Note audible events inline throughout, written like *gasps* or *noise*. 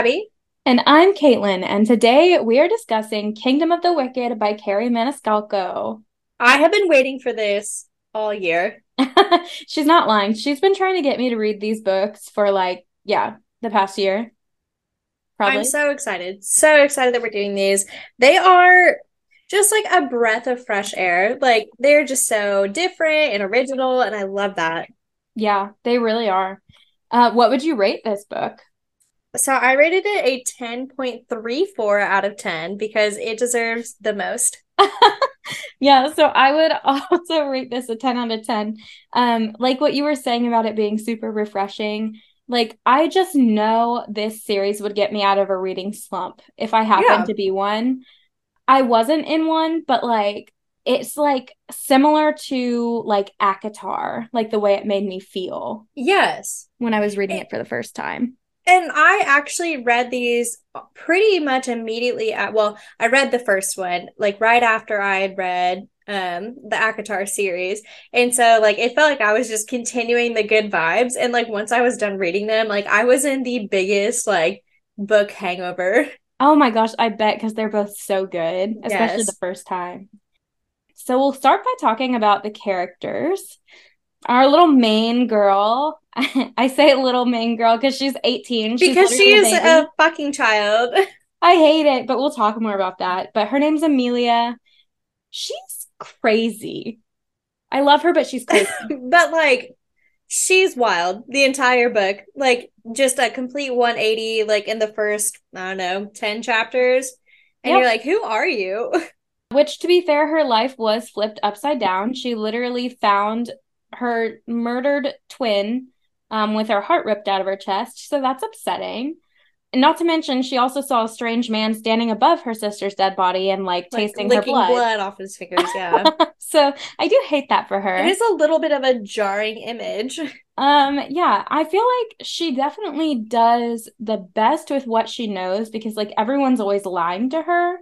Abby. And I'm Caitlin, and today we are discussing Kingdom of the Wicked by Kerri Maniscalco. I have been waiting for this all year. *laughs* She's not lying. She's been trying to get me to read these books for like, yeah, the past year. Probably. I'm so excited. So excited that we're doing these. They are just like a breath of fresh air. Like they're just so different and original, and I love that. Yeah, they really are. Uh, what would you rate this book? So I rated it a 10.34 out of 10 because it deserves the most. *laughs* yeah, so I would *laughs* also rate this a 10 out of 10. Um like what you were saying about it being super refreshing. Like I just know this series would get me out of a reading slump if I happened yeah. to be one. I wasn't in one, but like it's like similar to like ACOTAR, like the way it made me feel. Yes. When I was reading it, it for the first time. And I actually read these pretty much immediately at well, I read the first one like right after I had read um the ACOTAR series. And so like it felt like I was just continuing the good vibes and like once I was done reading them, like I was in the biggest like book hangover. Oh my gosh, I bet because they're both so good, especially yes. the first time. So we'll start by talking about the characters. Our little main girl, *laughs* I say little main girl because she's 18. She's because she is a, a fucking child. *laughs* I hate it, but we'll talk more about that. But her name's Emilia. She's crazy. I love her, but she's crazy. *laughs* but like, she's wild the entire book. Like, just a complete 180, like in the first, I don't know, 10 chapters. And yep. you're like, who are you? Which, to be fair, her life was flipped upside down. She literally found her murdered twin um, with her heart ripped out of her chest. So that's upsetting. And not to mention, she also saw a strange man standing above her sister's dead body and like, like tasting her blood. blood off his fingers. *laughs* Yeah. so I do hate that for her. It is a little bit of a jarring image. *laughs* Um, yeah, I feel like she definitely does the best with what she knows because like everyone's always lying to her.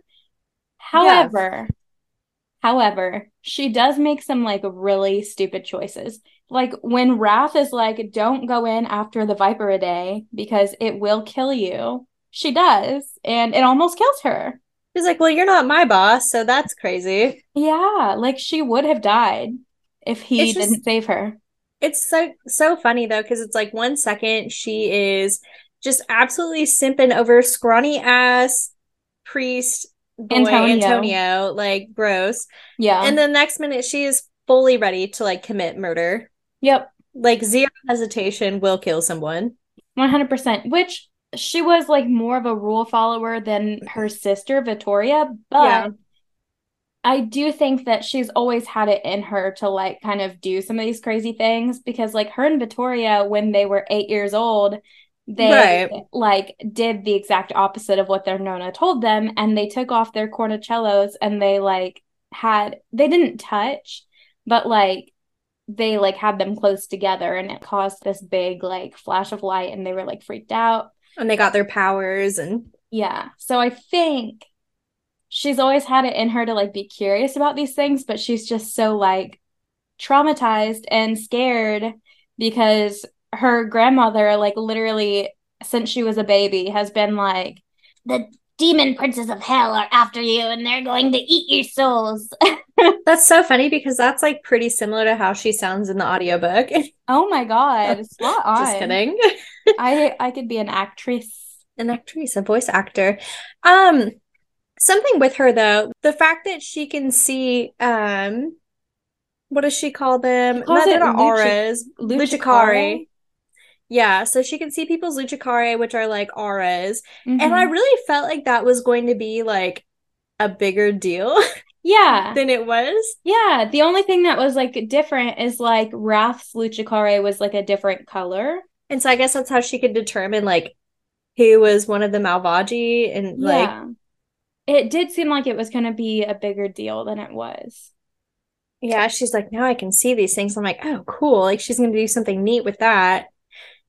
However, however, she does make some like really stupid choices. Like when Wrath is like, don't go in after the Viperidae because it will kill you. She does, and it almost kills her. She's like, Well, you're not my boss, so that's crazy. Yeah, like she would have died if he it's didn't just, save her. It's so so funny though, because it's like one second she is just absolutely simping over scrawny ass priest boy, Antonio. Antonio, like gross. Yeah. And the next minute she is fully ready to like commit murder. Yep. Like zero hesitation will kill someone. 100%. Which she was like more of a rule follower than her sister Vittoria, but yeah. I do think that she's always had it in her to like kind of do some of these crazy things because like her and Vittoria when they were 8 years old they right. like did the exact opposite of what their nonna told them and they took off their cornicellos and they like had they didn't touch but like they like had them close together and it caused this big like flash of light and they were like freaked out. And they got their powers and yeah. So i think she's always had it in her to like be curious about these things but she's just so like traumatized and scared because her grandmother, like literally since she was a baby, has been like, the demon princes of hell are after you and they're going to eat your souls. *laughs* that's so funny because that's like pretty similar to how she sounds in the audiobook. *laughs* Oh my god. Spot on. Just kidding. *laughs* I I could be an actress. An actress, a voice actor. Um something with her though, the fact that she can see um what does she call them? Not, they're not auras. Lucicari. Yeah, so she can see people's lucicari, which are like auras. Mm-hmm. And I mm-hmm. really felt like that was going to be like a bigger deal. *laughs* Yeah. than it was. Yeah. The only thing that was like different is like Wrath's lucicari was like a different color. And so I guess that's how she could determine like who was one of the Malvagi and yeah. like it did seem like it was going to be a bigger deal than it was. Yeah, she's like, now I can see these things. I'm like, oh, cool. Like she's going to do something neat with that.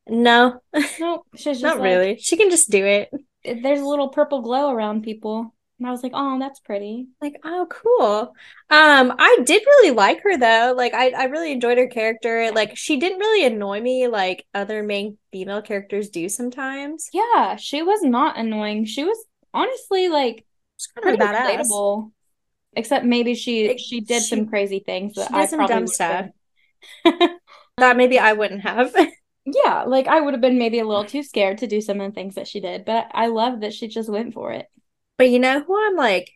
No. Nope. *laughs* She's not like, really. She can just do it. There's a little purple glow around people. And I was like, oh, that's pretty. Like, oh, cool. Um, I did really like her though. Like, I, I really enjoyed her character. Like, she didn't really annoy me like other main female characters do sometimes. Yeah, she was not annoying. She was honestly like kind of badass. relatable. Except maybe she it, she did she, some crazy things that I probably dumb stuff *laughs* that maybe I wouldn't have. *laughs* yeah, like I would have been maybe a little too scared to do some of the things that she did, but I love that she just went for it. But you know who I'm like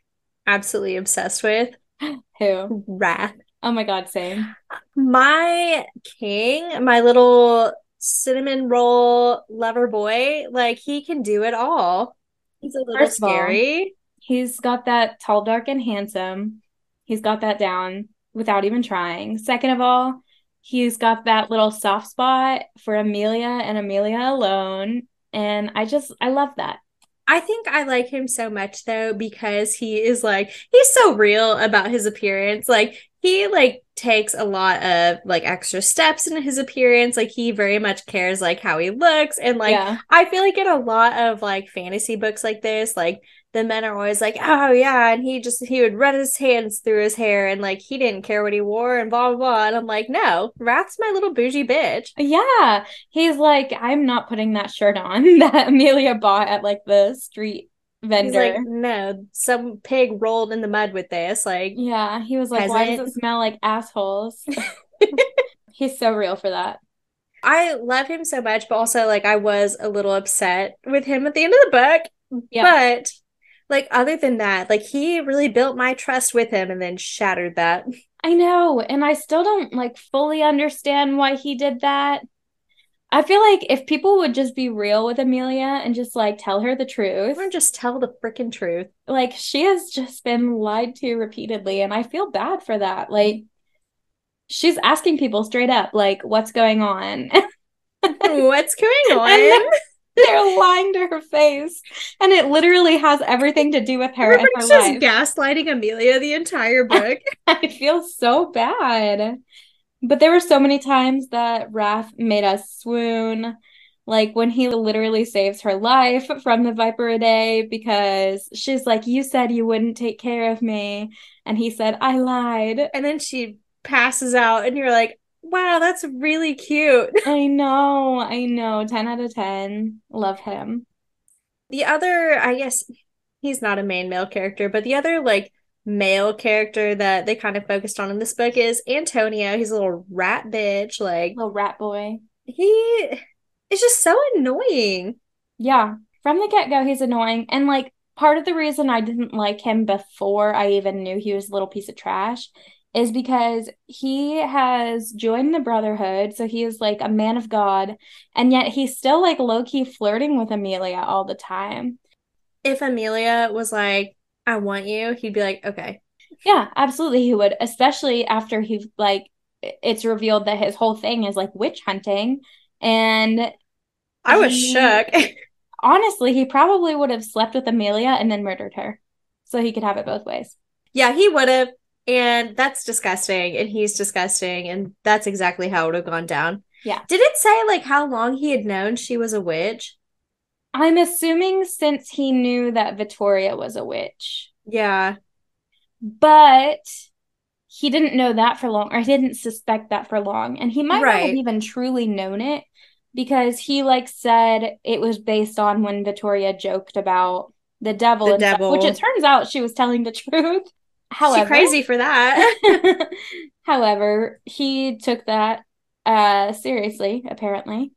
absolutely obsessed with? *gasps* who? Wrath. Oh my god, same. My king, my little cinnamon roll lover boy, like he can do it all. He's a little First scary. All, he's got that tall, dark, and handsome. He's got that down without even trying. Second of all, he's got that little soft spot for Emilia and Emilia alone. And I just, I love that. I think I like him so much though because he is like he's so real about his appearance. Like he like takes a lot of like extra steps in his appearance. Like he very much cares like how he looks and like yeah. I feel like in a lot of like fantasy books like this, like the men are always like, oh yeah, and he just he would run his hands through his hair and like he didn't care what he wore and blah blah blah. And I'm like, no, Wrath's my little bougie bitch. Yeah, he's like, I'm not putting that shirt on *laughs* that Emilia bought at like the street vendor. He's like, no, some pig rolled in the mud with this. Like, yeah, he was like, peasant. why does it smell like assholes? *laughs* *laughs* he's so real for that. I love him so much, but also like I was a little upset with him at the end of the book. Yeah. But like other than that, like he really built my trust with him and then shattered that. I know, and I still don't like fully understand why he did that. I feel like if people would just be real with Emilia and just like tell her the truth, or just tell the freaking truth. Like she has just been lied to repeatedly, and I feel bad for that. Like she's asking people straight up, like, what's going on? *laughs* what's going *laughs* on? *laughs* They're lying to her face. And it literally has everything to do with her. Everybody's just life. gaslighting Emilia the entire book. I feel so bad. But there were so many times that Wrath made us swoon. Like when he literally saves her life from the Viperidae because she's like, You said you wouldn't take care of me. And he said, I lied. And then she passes out, and you're like, Wow, that's really cute. *laughs* I know, I know. 10 out of 10. Love him. The other, I guess he's not a main male character, but the other like male character that they kind of focused on in this book is Antonio. He's a little rat bitch, like little rat boy. He is just so annoying. Yeah. From the get-go, he's annoying. And like part of the reason I didn't like him before I even knew he was a little piece of trash is because he has joined the brotherhood so he is like a man of god and yet he's still like low-key flirting with emilia all the time if emilia was like i want you he'd be like okay. Yeah absolutely he would especially after he like it's revealed that his whole thing is like witch hunting and i was he, shook. *laughs* Honestly he probably would have slept with emilia and then murdered her so he could have it both ways. Yeah he would have and that's disgusting and he's disgusting and that's exactly how it would have gone down. Yeah. Did it say like how long he had known she was a witch i'm assuming since he knew that vittoria was a witch yeah but he didn't know that for long or he didn't suspect that for long and he might right. not have even truly known it because he like said it was based on when vittoria joked about the devil, the devil. Stuff, which it turns out she was telling the truth *laughs* However, she crazy for that. *laughs* however, he took that uh seriously, apparently.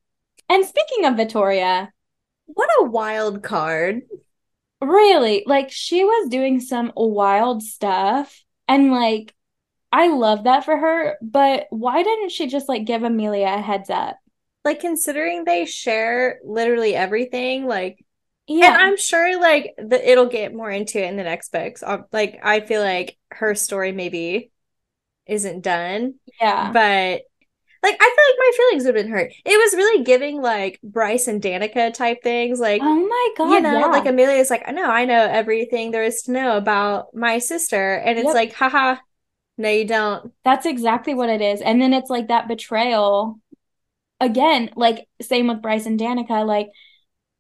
And speaking of Vittoria, what a wild card. Really, like she was doing some wild stuff and like I love that for her, but why didn't she just like give Emilia a heads up? Like considering they share literally everything, like yeah. And I'm sure like the, it'll get more into it in the next books. Like I feel like her story maybe isn't done. Yeah. But like I feel like my feelings would have been hurt. It was really giving like Bryce and Danika type things. Like oh my god, you know, yeah. like Emilia's like, I know, I know everything there is to know about my sister, and it's yep. like, haha, no, you don't. That's exactly what it is. And then it's like that betrayal again. Like same with Bryce and Danika. Like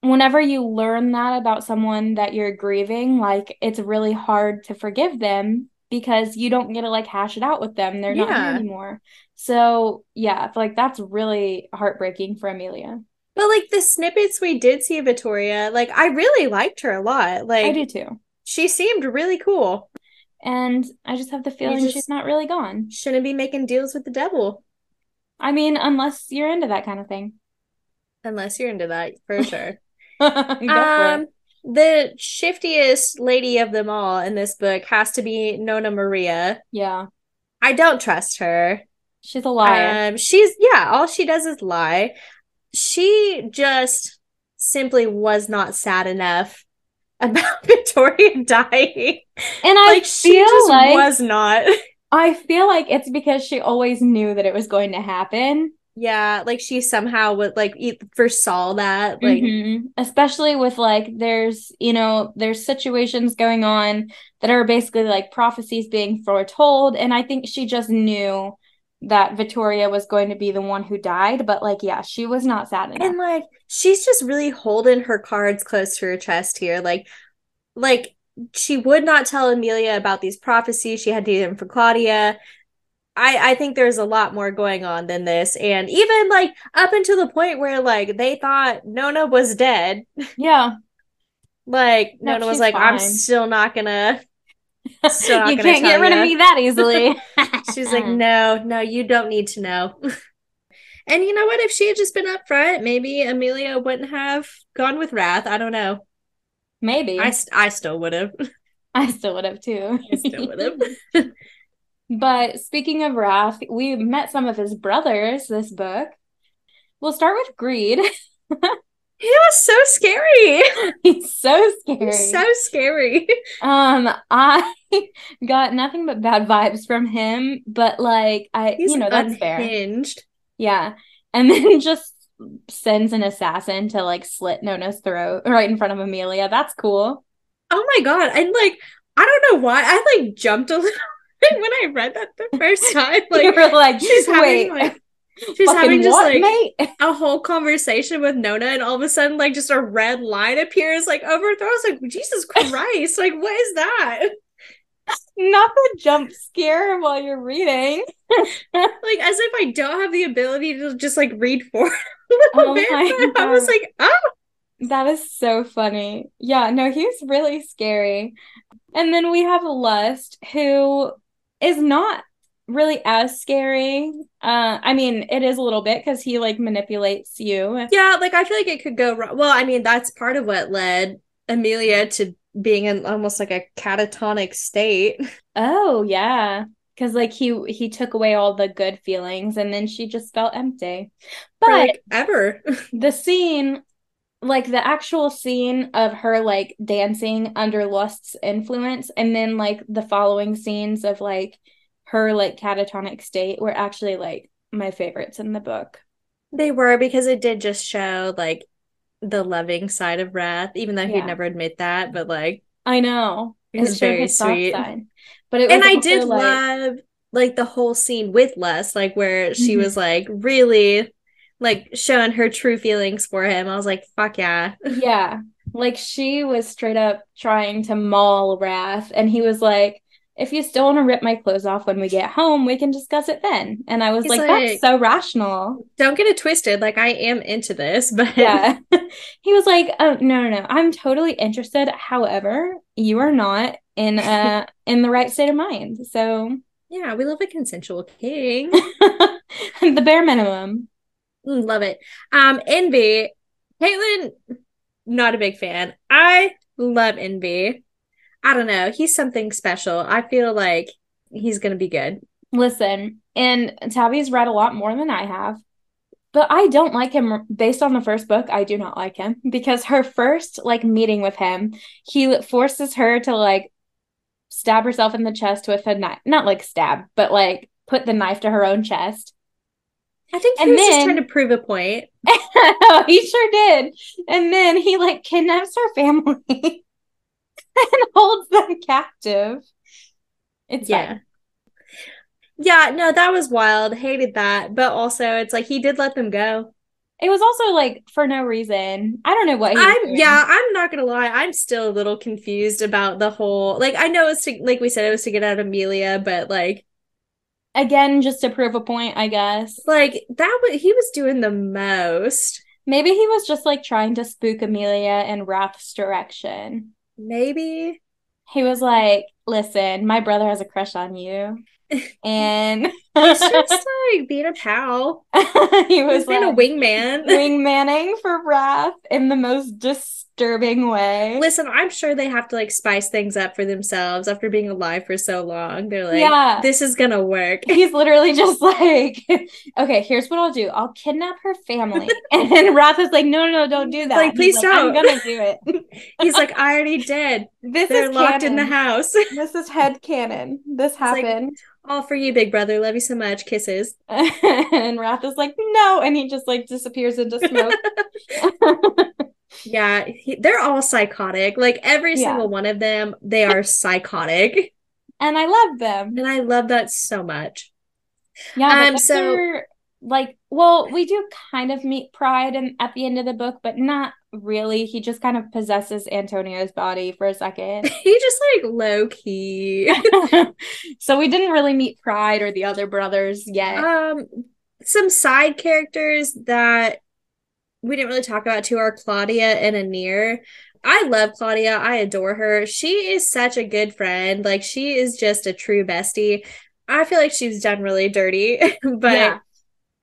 whenever you learn that about someone that you're grieving, like it's really hard to forgive them because you don't get to like hash it out with them. They're not here anymore. So yeah, like that's really heartbreaking for Emilia. But like the snippets we did see of Victoria, like I really liked her a lot. Like I do too. She seemed really cool. And I just have the feeling she's not really gone. Shouldn't be making deals with the devil. I mean, unless you're into that kind of thing. Unless you're into that, for *laughs* sure. um, the shiftiest lady of them all in this book has to be Nonna Maria. Yeah. I don't trust her. She's a liar. Um, she's yeah, all she does is lie. She just simply was not sad enough *laughs* about *laughs* Victoria dying. And I like, feel like was not. I feel like it's because she always knew that it was going to happen. Yeah, like she somehow would like foresaw that, like mm-hmm. especially with like there's you know there's situations going on that are basically like prophecies being foretold, and I think she just knew that Victoria was going to be the one who died, but like yeah, she was not sad enough. And like she's just really holding her cards close to her chest here, like like she would not tell Emilia about these prophecies. She had to do them for Claudia. I I think there's a lot more going on than this, and even like up until the point where like they thought Nonna was dead. Yeah, *laughs* like no, Nonna was like, fine. I'm still not gonna. *laughs* Still you can't get rid you. of me that easily. *laughs* She's like, *laughs* no, no, you don't need to know. and you know what? If she had just been upfront, maybe Emilia wouldn't have gone with Wrath. I don't know. Maybe I I still would have. I still would have too. I still would have. But speaking of Wrath, we met some of his brothers this book. We'll start with Greed. He was so scary. *laughs* He's so scary. He's so scary. Um, I *laughs* got nothing but bad vibes from him, but like I He's you know, that's unhinged. fair. Yeah. And *laughs* then just sends an assassin to like slit Nonna's throat right in front of Emilia. That's cool. Oh my god. And like I don't know why. I like jumped a little when I read that the first time, like you were like, she's having like she's having just what, like mate? *laughs* a whole conversation with Nonna, and all of a sudden, like just a red line appears like over her throat. I was like, Jesus *laughs* Christ, like what is that? Not the jump scare while you're reading. *laughs* like as if I don't have the ability to just like read for a little oh bit. I was like, oh. That is so funny. Yeah, no, he's really scary. And then we have Lust, who is not really as scary. Uh, I mean, it is a little bit because he like manipulates you. Yeah, like I feel like it could go wrong. Well, I mean, that's part of what led Emilia to being in almost like a catatonic state. Oh yeah, because like he he took away all the good feelings, and then she just felt empty. But like ever *laughs* the scene like the actual scene of her like dancing under lust's influence and then like the following scenes of like her like catatonic state were actually like my favorites in the book they were because it did just show like the loving side of wrath even though he'd never admit that but like i know it was very sweet but it and i did like... love like the whole scene with les like where she mm-hmm. was like really like showing her true feelings for him. I was like, fuck yeah. Yeah. Like she was straight up trying to maul Wrath, and he was like, if you still want to rip my clothes off when we get home, we can discuss it then. And I was like, like, that's so rational. Don't get it twisted. Like, I am into this, *laughs* but yeah. *laughs* he was like, oh, no, no, no. I'm totally interested. However, you are not in uh *laughs* in the right state of mind. So yeah, we love a consensual king. the bare minimum. Mm, love it. Um, Envy, Caitlin, not a big fan. I love Envy. I don't know. He's something special. I feel like he's gonna be good. Listen, and Tabby's read a lot more than I have. But I don't like him based on the first book. I do not like him because her first like meeting with him, he forces her to like stab herself in the chest with a knife. Not like stab, but like put the knife to her own chest. I think he and was then, just trying to prove a point. *laughs* he sure did. And then he like kidnaps her family *laughs* *laughs* and holds them captive. It's yeah. Fine. Yeah, no, that was wild. Hated that. But also it's like he did let them go. it was also like for no reason. I don't know what I'm doing. yeah, I'm not gonna lie, I'm still a little confused about the whole like I know it's to like we said it was to get out of Emilia, but like again, just to prove a point, I guess. Like that was he was doing the most. Maybe he was just like trying to spook Emilia in Wrath's direction. Maybe. He was like, listen, my brother has a crush on you. *laughs* And he's just *laughs* like being a pal. *laughs* he was being like, a wingman. *laughs* Wingmanning for Wrath in the most disturbing way. Listen, I'm sure they have to like spice things up for themselves after being alive for so long. They're like, yeah. this is gonna work. He's literally just like, okay, here's what I'll do. I'll kidnap her family. and then Wrath is like, no, no, no, don't do that. Like, please don't. I'm gonna do it. He's like, I already did. This They're is locked canon. in the house. this is head canon. This happened. Like, all for you, big brother. Love you so much. Kisses. *laughs* and Wrath is like, no. And he just like disappears into smoke. *laughs* yeah, he, they're all psychotic. Like every yeah. single one of them, they are *laughs* psychotic. And I love them. And I love that so much. Yeah. Um, so like, well, we do kind of meet Pride in, at the end of the book, but not really. He just kind of possesses Antonio's body for a second. *laughs* he just like low key. *laughs* so we didn't really meet Pride or the other brothers yet. Um, some side characters that we didn't really talk about too are Claudia and Anir. I love Claudia. I adore her. She is such a good friend. Like she is just a true bestie. I feel like she's done really dirty, *laughs* but yeah.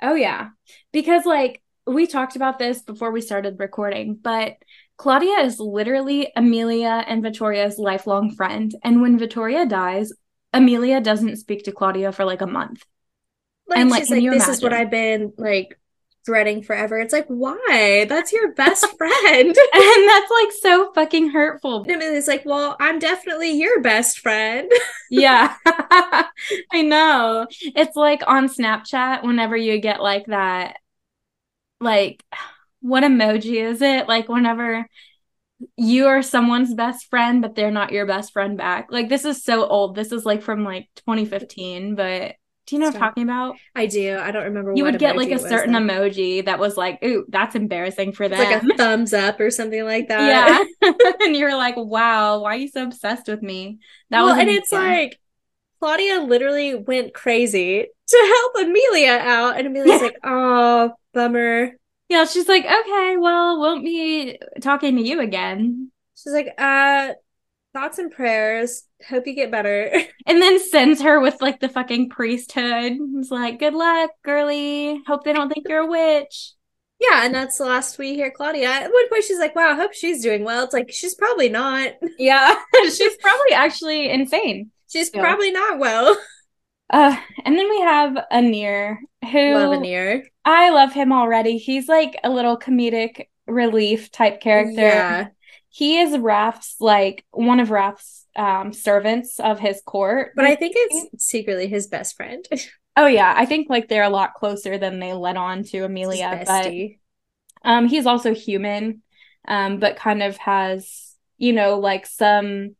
Oh yeah. Because like we talked about this before we started recording, but Claudia is literally Emilia and Vittoria's lifelong friend. And when Vittoria dies, Emilia doesn't speak to Claudia for like a month. Like and like, she's like, this imagine? is what I've been like dreading forever. It's like, why? That's your best *laughs* friend. *laughs* and that's like so fucking hurtful. And it's like, well, I'm definitely your best friend. *laughs* yeah. I know. It's like on Snapchat, whenever you get like that, like, *sighs* what emoji is it? Like, whenever you are someone's best friend, but they're not your best friend back. Like, this is so old. This is like from like 2015, but do you know what I'm talking about? I do. I don't remember. You would get like a certain emoji that was like, "Ooh, that's embarrassing for them." It's like a *laughs* thumbs up or something like that. Yeah, *laughs* *laughs* and you're like, "Wow, why are you so obsessed with me?" That well, was and it's like Claudia literally went crazy to help Emilia out, and Emilia's like, "Oh, bummer." Yeah, she's like, "Okay, well, won't be talking to you again." She's like, "Uh, thoughts and prayers. Hope you get better. *laughs* And then sends her with like the fucking priesthood. It's like, good luck, girly. Hope they don't think you're a witch. Yeah, and that's the last we hear Claudia. At one point, she's like, wow, I hope she's doing well. It's like, she's probably not. *laughs* Yeah, *laughs* she's probably actually insane. She's probably not well. Uh, and then we have Anir, who love Anir. I love him already. He's like a little comedic relief type character. Yeah he is Wrath's like one of Wrath's um, servants of his court. But I think it's secretly his best friend. *laughs* oh yeah, I think like they're a lot closer than they let on to Amelia. But um, he's also human, um, but kind of has you know like some.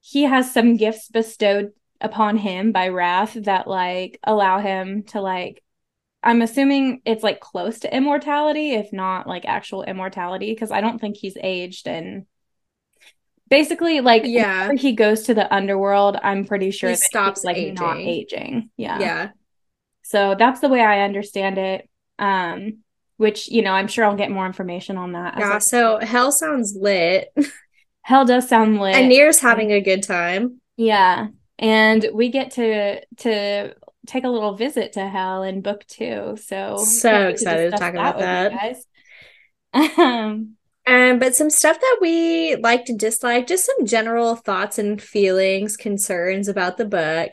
He has some gifts bestowed upon him by Wrath that like allow him to like I'm assuming it's like close to immortality, if not like actual immortality, because I don't think he's aged and basically like yeah he goes to the underworld, I'm pretty sure he stops like aging. not aging. Yeah. Yeah. So that's the way I understand it. Um, which you know, I'm sure I'll get more information on that. Yeah, so hell sounds lit. *laughs* hell does sound lit. Anir's having a good time. Yeah. And we get to to take a little visit to hell in book two. So so excited to, talk about that. um, *laughs* um, but some stuff that we like to dislike, just some general thoughts and feelings, concerns about the book.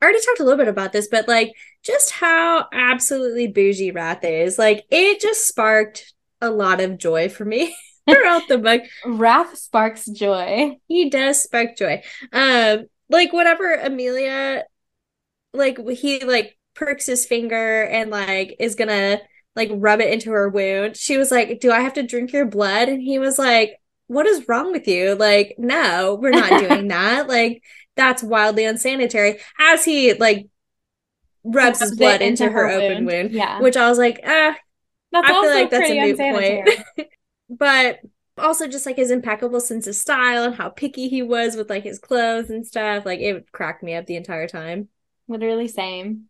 I already talked a little bit about this, but like just how absolutely bougie Wrath is. Like it just sparked a lot of joy for me *laughs* throughout the book. *laughs* Wrath sparks joy. He does spark joy. Um, like whatever Emilia like he like perks his finger and like is gonna like rub it into her wound. She was like, "Do I have to drink your blood?" And he was like, "What is wrong with you? Like, no, we're not doing *laughs* that. Like, that's wildly unsanitary." As he like rubs his blood into, into, her, her open wound. Yeah. Which I was like, ah, That's I feel like that's a moot point. *laughs* but also just like his impeccable sense of style and how picky he was with like his clothes and stuff. Like it cracked me up the entire time. Literally same.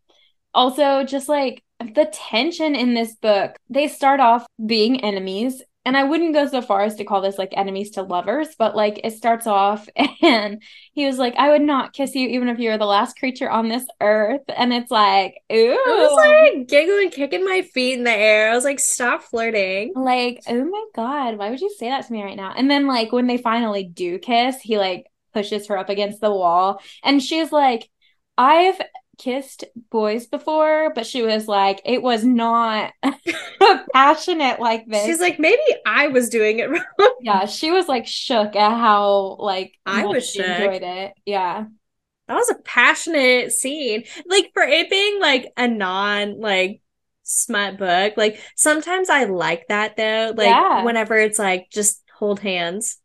Also, just like the tension in this book, they start off being enemies and I wouldn't go so far as to call this like enemies to lovers, but like it starts off *laughs* and he was like, I would not kiss you even if you were the last creature on this earth. And it's like, ooh. I was like giggling, kicking my feet in the air. I was like, stop flirting. Like, oh my God, why would you say that to me right now? And then like when they finally do kiss, he like pushes her up against the wall and she's like, I've kissed boys before, but she was like, it was not *laughs* passionate like this. She's like, maybe I was doing it *laughs* wrong. Yeah, she was like shook at how like I was shook. enjoyed it. Yeah. That was a passionate scene. Like for it being like a non like smut book, like sometimes I like that though. Like yeah. whenever it's like just hold hands,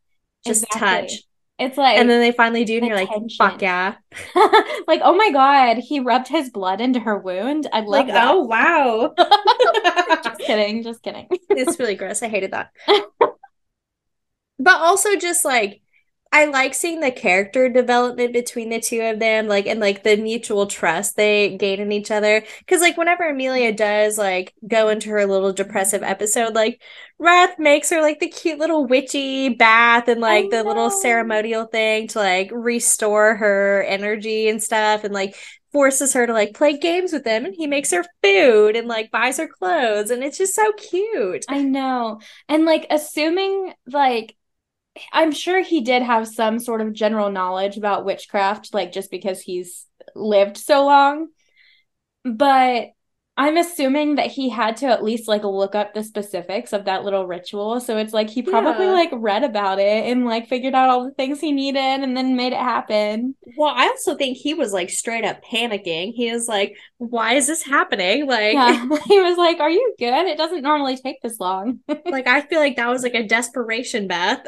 just exactly. touch. It's like, and then they finally do, and you're like, "Fuck yeah!" *laughs* like, oh my god, he rubbed his blood into her wound. I love like, that. oh wow. *laughs* just kidding, just kidding. it's really gross. I hated that. *laughs* but also, just like I like seeing the character development between the two of them, like and like the mutual trust they gain in each other. Cause like whenever Emilia does like go into her little depressive episode, like Wrath makes her like the cute little witchy bath and like the little oh, ceremonial thing to like restore her energy and stuff and like forces her to like play games with him and he makes her food and like buys her clothes and it's just so cute. I know. And like assuming like I'm sure he did have some sort of general knowledge about witchcraft, like just because he's lived so long. But I'm assuming that he had to at least like look up the specifics of that little ritual. So it's like he probably yeah. like read about it and like figured out all the things he needed and then made it happen. Well, I also think he was like straight up panicking. He was like, why is this happening? Like yeah. *laughs* *laughs* he was like, Are you good? It doesn't normally take this long. *laughs* like I feel like that was like a desperation bath.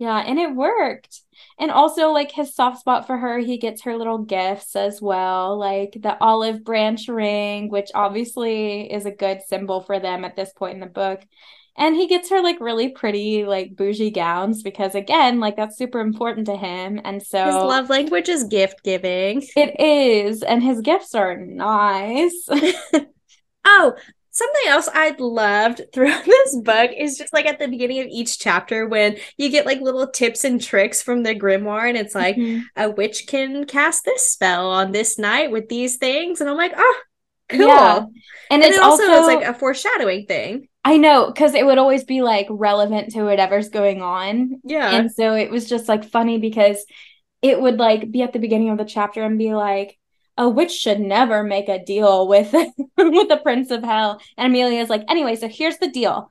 Yeah, and it worked. And also, like his soft spot for her, he gets her little gifts as well, like the olive branch ring, which obviously is a good symbol for them at this point in the book. And he gets her like really pretty, like bougie gowns because, again, like that's super important to him. And so his love language is gift giving. It is. And his gifts are nice. *laughs* oh, Something else I loved throughout *laughs* this book is just like at the beginning of each chapter when you get like little tips and tricks from the grimoire, and it's like mm-hmm. a witch can cast this spell on this night with these things, and I'm like, oh, cool. Yeah. And, and it's also, also it's like a foreshadowing thing. I know, because it would always be like relevant to whatever's going on. Yeah. And so it was just like funny because it would like be at the beginning of the chapter and be like, a witch should never make a deal with *laughs* with the prince of hell. And emilia's like anyway so here's the deal.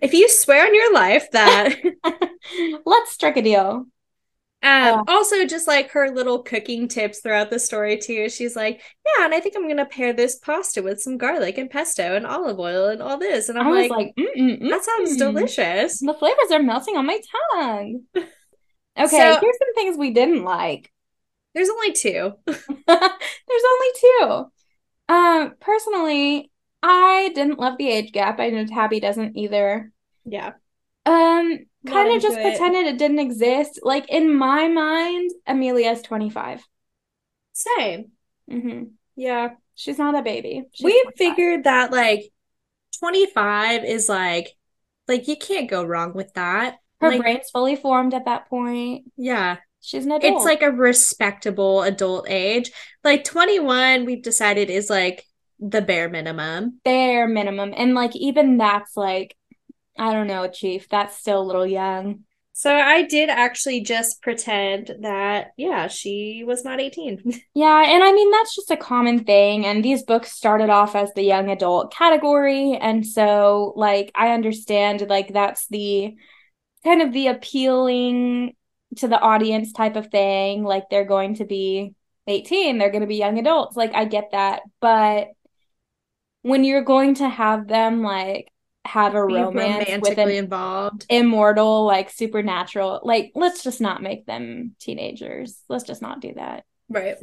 If you swear on your life that *laughs* let's strike a deal. Um, also just like her little cooking tips throughout the story too. She's like yeah and i think i'm gonna pair this pasta with some garlic and pesto and olive oil and all this. And i'm like, like that sounds delicious. The flavors are melting on my tongue. *laughs* Okay so, here's some things we didn't like there's only two. *laughs* *laughs* There's only two. Um, personally, I didn't love the age gap. I know Tabby doesn't either. Yeah. Um, kind of just it. pretended it didn't exist. Like in my mind, Emilia's 25. Same. Mm-hmm. Yeah. She's not a baby. She's we 25. figured that like 25 is like like you can't go wrong with that. Her like, brain's fully formed at that point. Yeah. She's an adult. It's like a respectable adult age. Like 21, we've decided is like the bare minimum. Bare minimum. And like even that's like, I don't know, Chief, that's still a little young. So I did actually just pretend that, yeah, she was not 18. *laughs* yeah, and I mean, that's just a common thing. And these books started off as the young adult category. And so, like, I understand, like, that's the kind of the appealing to the audience type of thing. Like they're going to be 18, they're going to be young adults. Like I get that. But when you're going to have them like have a be romance with an involved immortal like supernatural like let's just not make them teenagers let's just not do that right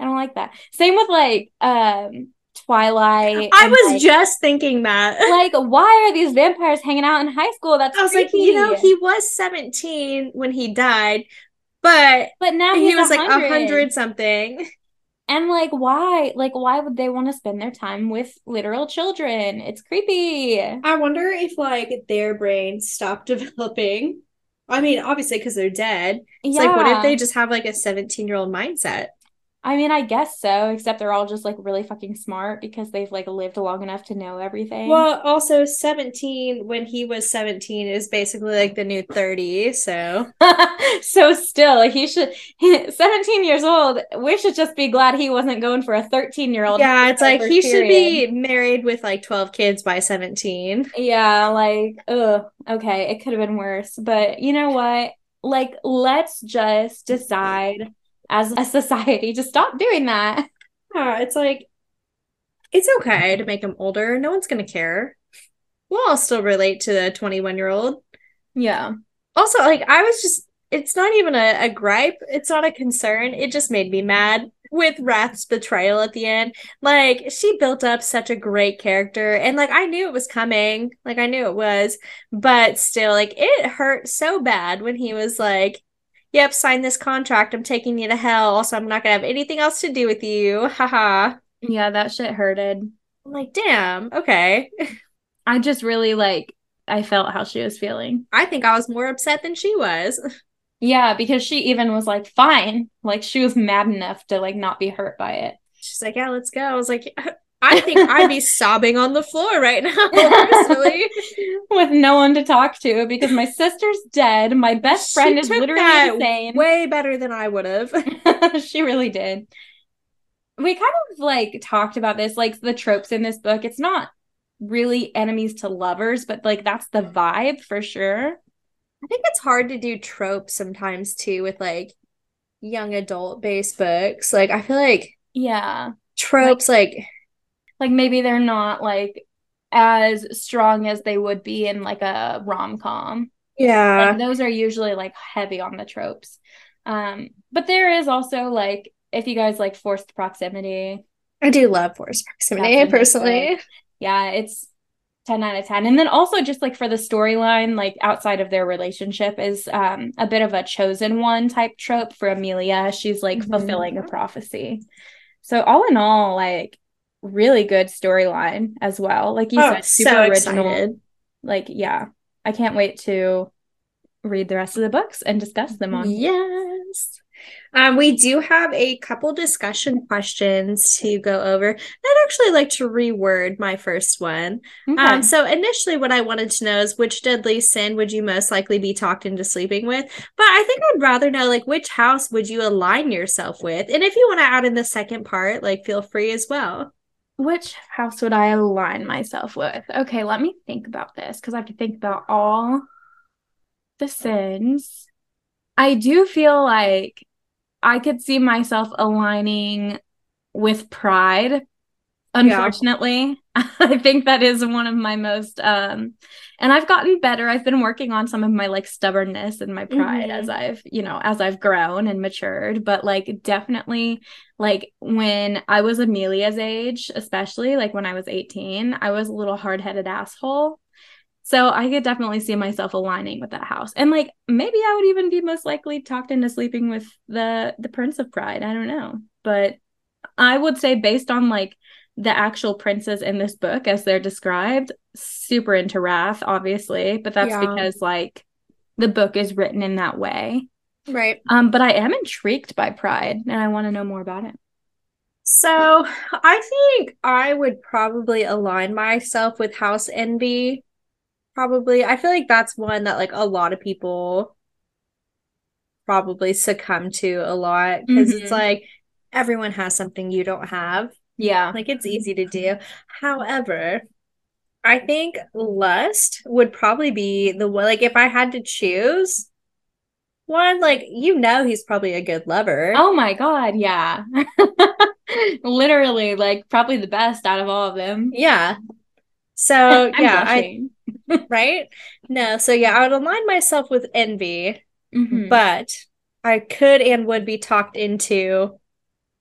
i don't like that same with like um Twilight. I was like, just thinking that. *laughs* Like, why are these vampires hanging out in high school? That's I was creepy. like, you know, he was 17 when he died, but but now he was 100. like a hundred something. And like, why? Like, why would they want to spend their time with literal children? It's creepy. I wonder if like their brains stop *laughs* developing. I mean, obviously, because they're dead. It's yeah. like, what if they just have like a 17 year old mindset? I mean, I guess so, except they're all just like really fucking smart because they've like lived long enough to know everything. Well, also 17 when he was 17 is basically like the new 30, so *laughs* so still like he should 17 years old, we should just be glad he wasn't going for a 13-year-old. Yeah, it's like he period. should be married with like 12 kids by 17. Yeah, like ugh, okay, it could have been worse, but you know what? Like let's just decide as a society to stop doing that. Yeah, it's like it's okay to make them older. No one's gonna care. We'll all still relate to the 21 year old. Yeah. Also, like I was just it's not even a, a gripe, it's not a concern. It just made me mad with Wrath's betrayal at the end. Like she built up such a great character and like I knew it was coming. Like I knew it was, but still like it hurt so bad when he was like yep, sign this contract. I'm taking you to hell. So I'm not gonna have anything else to do with you. Haha. yeah, that shit hurted. I'm like, damn, okay. *laughs* I just really like I felt how she was feeling. I think I was more upset than she was. *laughs* Yeah, because she even was like, fine. Like she was mad enough to like not be hurt by it. She's like, yeah, let's go. I was like, *laughs* I think I'd be sobbing on the floor right now, *laughs* personally. *laughs* With no one to talk to because my sister's dead. My best friend she is literally insane. Way better than I would have. *laughs* she really did. We kind of like talked about this, like the tropes in this book. It's not really enemies to lovers, but like that's the vibe for sure. I think it's hard to do tropes sometimes too with like young adult based books. Like I feel like yeah, tropes like, like like maybe they're not like as strong as they would be in like a rom-com. Yeah. Like, those are usually like heavy on the tropes. Um but there is also like if you guys like forced proximity. I do love forced proximity personally. yeah it's 10 out of 10 and then also just like for the storyline like outside of their relationship is um a bit of a chosen one type trope for emilia. She's like mm-hmm. fulfilling a prophecy. So all in all like really good storyline as well. Like you oh, said, super so original. Excited. Like, yeah. I can't wait to read the rest of the books and discuss them on. Yes. Um, we do have a couple discussion questions to go over. I'd actually like to reword my first one. Okay. Um, so initially, what I wanted to know is which deadly sin would you most likely be talked into sleeping with? But I think I'd rather know like which house would you align yourself with, and if you want to add in the second part, like feel free as well which house would I align myself with? Okay, let me think about this because I have to think about all the sins. I do feel like I could see myself aligning with pride. Unfortunately. *laughs* I think that is one of my most um and I've gotten better. I've been working on some of my like stubbornness and my pride mm-hmm. as I've, you know, as I've grown and matured, but like definitely like when I was Emilia's age, especially like when I was 18, I was a little hard-headed asshole. So I could definitely see myself aligning with that house. And like maybe I would even be most likely talked into sleeping with the the Prince of Pride. I don't know. But I would say based on like the actual princes in this book as they're described, super into Wrath, obviously, but that's yeah. because like the book is written in that way. Right. Um, but I am intrigued by Pride and I want to know more about it. So I think I would probably align myself with House Envy. Probably. I feel like that's one that like a lot of people probably succumb to a lot because mm-hmm. it's like everyone has something you don't have. Yeah. Like it's easy to do. However, I think lust would probably be the one like if I had to choose one, like you know he's probably a good lover. Oh my god, yeah. *laughs* Literally, like probably the best out of all of them. Yeah. So *laughs* yeah, I *laughs* right? No, so yeah, I would align myself with envy, mm-hmm. but I could and would be talked into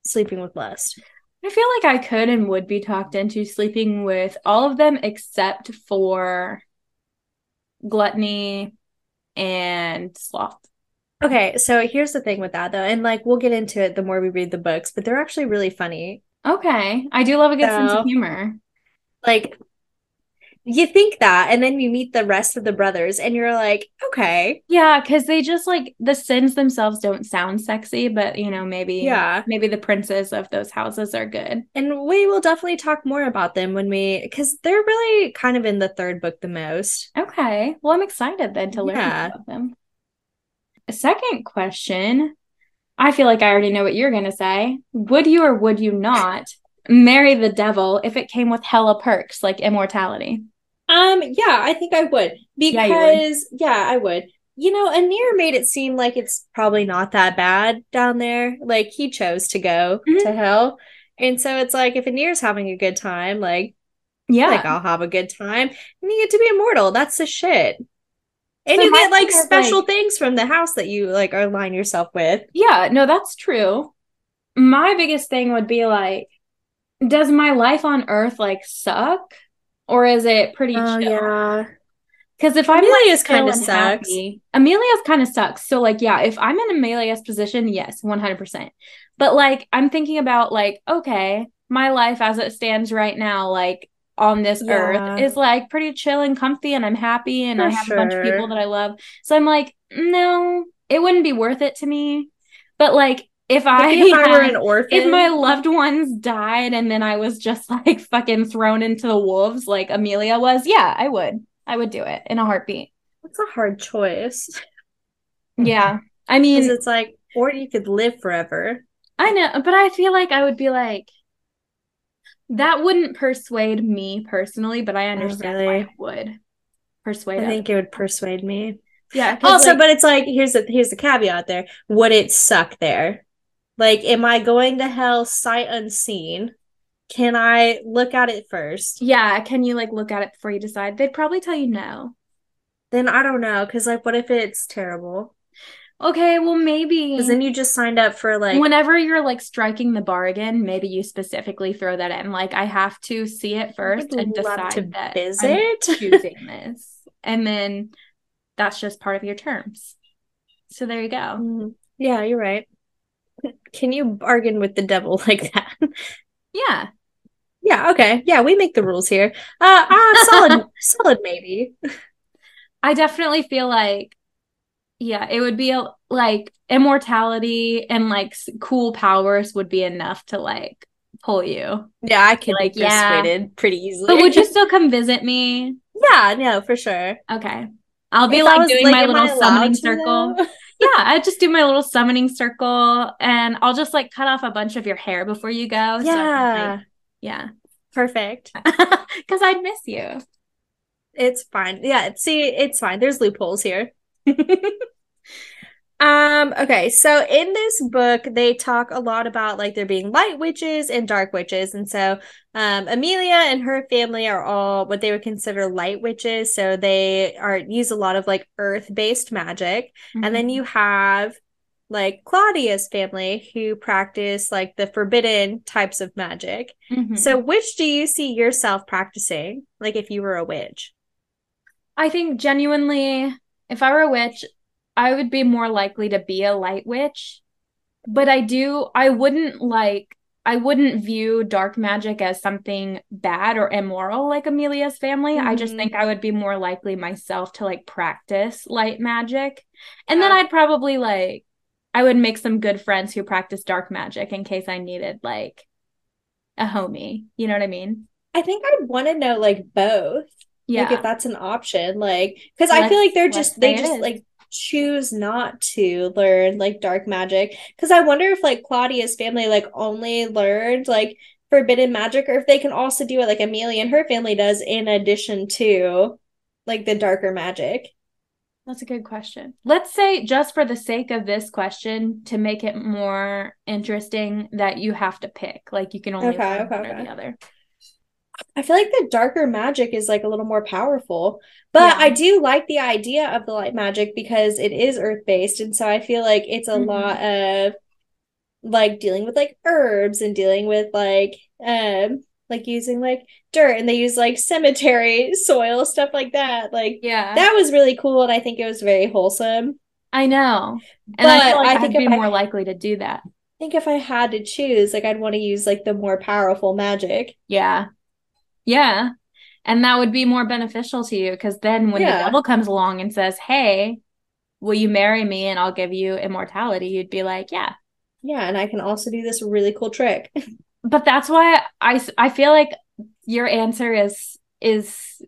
sleeping with lust. I feel like I could and would be talked into sleeping with all of them except for gluttony and sloth. Okay, so here's the thing with that though, and like we'll get into it the more we read the books, but they're actually really funny. Okay, I do love a good so, sense of humor. Like you think that and then you meet the rest of the brothers and you're like okay. Yeah because they just like the sins themselves don't sound sexy but you know maybe yeah. maybe the princes of those houses are good. And we will definitely talk more about them when we because they're really kind of in the third book the most. Okay. Well i'm excited then to learn yeah. about them. A second question. I feel like i already know what you're going to say. Would you or would you not marry the devil if it came with hella perks like immortality um, yeah, I think I would because yeah, yeah, I would. You know, Anir made it seem like it's probably not that bad down there. Like he chose to go mm-hmm. to hell. And so it's like if Anir's having a good time, like yeah, like I'll have a good time. And you get to be immortal. That's the shit. And so you get like special like, things from the house that you like align yourself with. Yeah, no, that's true. My biggest thing would be like, does my life on earth like suck? Or is it pretty oh, chill? Yeah. Because if Emilia's like, kind of sucks. Emilia's kind of sucks. So like, yeah, if I'm in Emilia's position, yes, 100%. But like, I'm thinking about like, okay, my life as it stands right now, like on this yeah. earth is like pretty chill and comfy and I'm happy and For I have sure. a bunch of people that I love. So I'm like, no, it wouldn't be worth it to me. But like if I, if I were an orphan, if my loved ones died and then I was just *laughs* like fucking thrown into the wolves like Emilia was, yeah, I would. I would do it in a heartbeat. That's a hard choice. *laughs* Yeah. I mean, it's like, or you could live forever. I know, but I feel like I would be like, that wouldn't persuade me personally, but I understand really. why it would persuade. I think it would persuade me. Yeah. Also, like, but it's like here's the here's the caveat there. Would it suck there? Like, am I going to hell sight unseen? Can I look at it first? Yeah. Can you like look at it before you decide? They'd probably tell you no. Then I don't know. Cause like, what if it's terrible? Okay, well maybe because then you just signed up for like whenever you're like striking the bargain, maybe you specifically throw that in. Like I have to see it first and decide to that visit. I'm *laughs* choosing this, and then that's just part of your terms. So there you go. Mm-hmm. Yeah, you're right. Can you bargain with the devil *laughs* like that? Yeah. Yeah, okay. Yeah, we make the rules here. Uh, uh solid *laughs* solid maybe. I definitely feel like yeah, it would be a, like immortality and like cool powers would be enough to like pull you. Yeah, I can like, be persuaded yeah. pretty easily. But would you *laughs* still come visit me? Yeah, no, for sure. Okay. I'll be if like doing like, my little summoning circle. Yeah, I just do my little summoning circle and I'll just like cut off a bunch of your hair before you go. Yeah. So like, yeah. Perfect. *laughs* Because I'd miss you. It's fine. Yeah. See, it's fine. There's loopholes here. *laughs* Um, okay, so in this book, they talk a lot about like there being light witches and dark witches. And so um Emilia and her family are all what they would consider light witches. So they are use a lot of like earth-based magic. Mm-hmm. And then mm-hmm. you have like Claudia's family who practice like the forbidden types of magic. Mm-hmm. So which do you see yourself practicing? Like if you were a witch? I think genuinely if I were a witch, I would be more likely to be a light witch. But I do, I wouldn't like, I wouldn't view dark magic as something bad or immoral like Emilia's family. Mm-hmm. I just mm-hmm. think I would be more likely myself to like practice light magic. And yeah. then I'd probably like, I would make some good friends who practice dark magic in case I needed like a homie. You know what I mean? I think I'd want to know like both. Yeah. Like if that's an option, like, because I feel like they're just, they just like, choose not to learn like dark magic. Because i wonder if like claudia's family like only learned like forbidden magic or if they can also do it like emilia and her family does in addition to like the darker magic. That's a good question. Let's say just for the sake of this question to make it more interesting that you have to pick. Like you can only okay, okay, one okay. or the other I feel like the darker magic is like a little more powerful. But yeah. I do like the idea of the light magic because it is earth based. And so I feel like it's a mm-hmm. lot of like dealing with like herbs and dealing with like um like using like dirt and they use like cemetery *laughs* soil stuff like that like yeah that was really cool and i think it was very wholesome i know and but i like I think would be if I- more likely to do that i think if i had to choose like i'd want to use like the more powerful magic yeah yeah and that would be more beneficial to you because then when Yeah. the devil comes along and says hey will you marry me and i'll give you immortality you'd be like yeah yeah and i can also do this really cool trick *laughs* but that's why I, I feel like your answer is is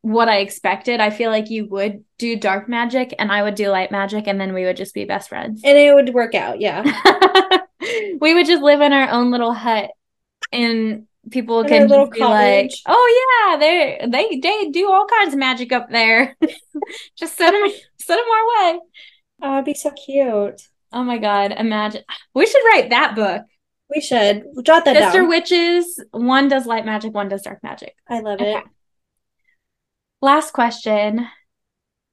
what I expected. I feel like you would do dark magic and I would do light magic and then we would just be best friends. and it would work out yeah *laughs* we would just live in our own little hut and people In can just be like, "Oh yeah, they they they do all kinds of magic up there." *laughs* *laughs* just send them send them our way. oh it'd be so cute Oh my god, imagine. We should write that book. we should jot that Sister down witches, one does light magic, one does dark magic. i love Okay. it Last question.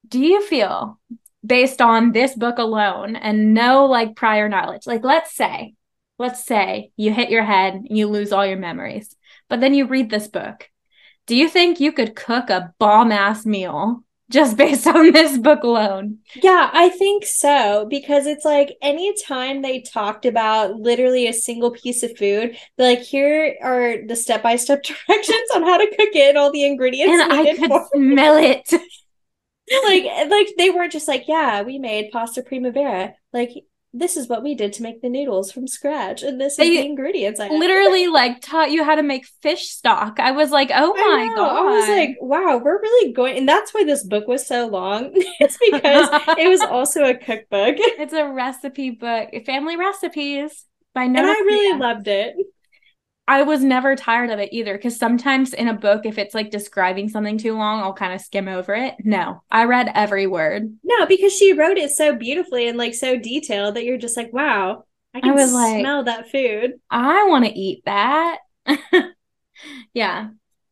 Do you feel, based on this book alone and no like prior knowledge, like let's say, let's say you hit your head and you lose all your memories, but then you read this book. Do you think you could cook a bomb ass meal *laughs* just based on this book alone? Yeah, I think so because it's like anytime they talked about literally a single piece of food, they're like, here are the step by step directions on how to cook it and all the ingredients And I needed could for smell it. *laughs* like like they weren't just like, yeah, we made pasta primavera. Like this is what we did to make the noodles from scratch, and this is They the ingredients I. Literally, like taught you how to make fish stock. I was like, oh my know. god! I was like, wow, we're really going, and that's why this book was so long. *laughs* it's because it was *laughs* also a cookbook, It's a recipe book, family recipes by Nonna. and I really loved it. I was never tired of it either because sometimes in a book, if it's like describing something too long, I'll kind of skim over it. No, I read every word. No, because she wrote it so beautifully and like so detailed that you're just like, wow, I can was like- smell that food. I want to eat that. *laughs* yeah,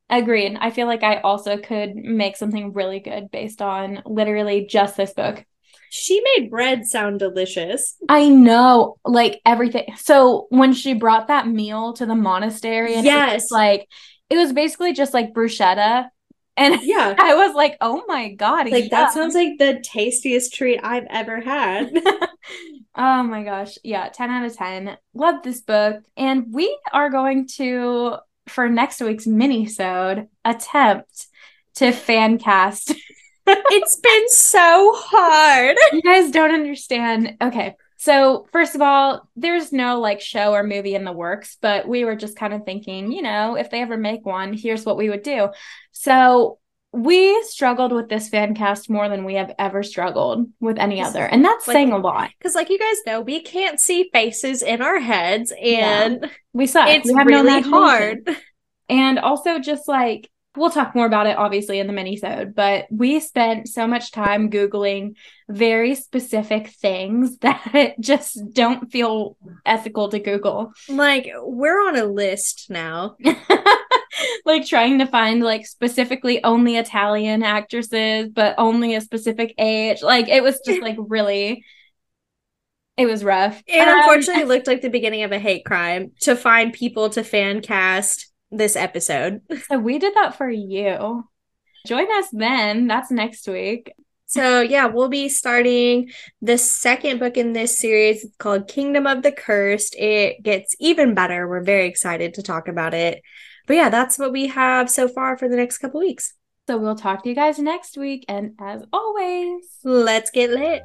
agreed. I feel like I also could make something really good based on literally just this book. She made bread sound delicious. I know, like everything. So when she brought that meal to the monastery, and it was Yes. just like it was basically just like bruschetta, and *laughs* Yeah. I was like, oh my god, Like that sounds like the tastiest treat I've ever had. *laughs* oh my gosh, yeah, ten out of ten. Love this book, and we are going to for next week's mini-sode attempt to fan cast. *laughs* it's been so hard. *laughs* you guys don't understand. Okay. So, first of all, there's no like show or movie in the works, but we were just kind of thinking, you know, if they ever make one, here's what we would do. So, we struggled with this fan cast more than we have ever struggled with any other. And that's Like- saying a lot. Because, like you guys know, we can't see faces in our heads, Yeah. and We suck. it's we have no really imagination. hard. *laughs* And also just like we'll talk more about it obviously in the mini-sode, but we spent so much time Googling very specific things *laughs* that just don't feel ethical to Google. Like, we're on a list now. *laughs* like trying to find like specifically only Italian actresses, but only a specific age. Like it was just like really it was rough. It Um, unfortunately *laughs* looked like the beginning of a hate crime to find people to fan cast this episode. *laughs* so we did that for you. Join us then. That's next week. So, yeah, we'll be starting the second book in this series. It's called Kingdom of the Cursed. It gets even better. We're very excited to talk about it. But yeah, that's what we have so far for the next couple weeks. So we'll talk to you guys next week. And as always, Let's get lit.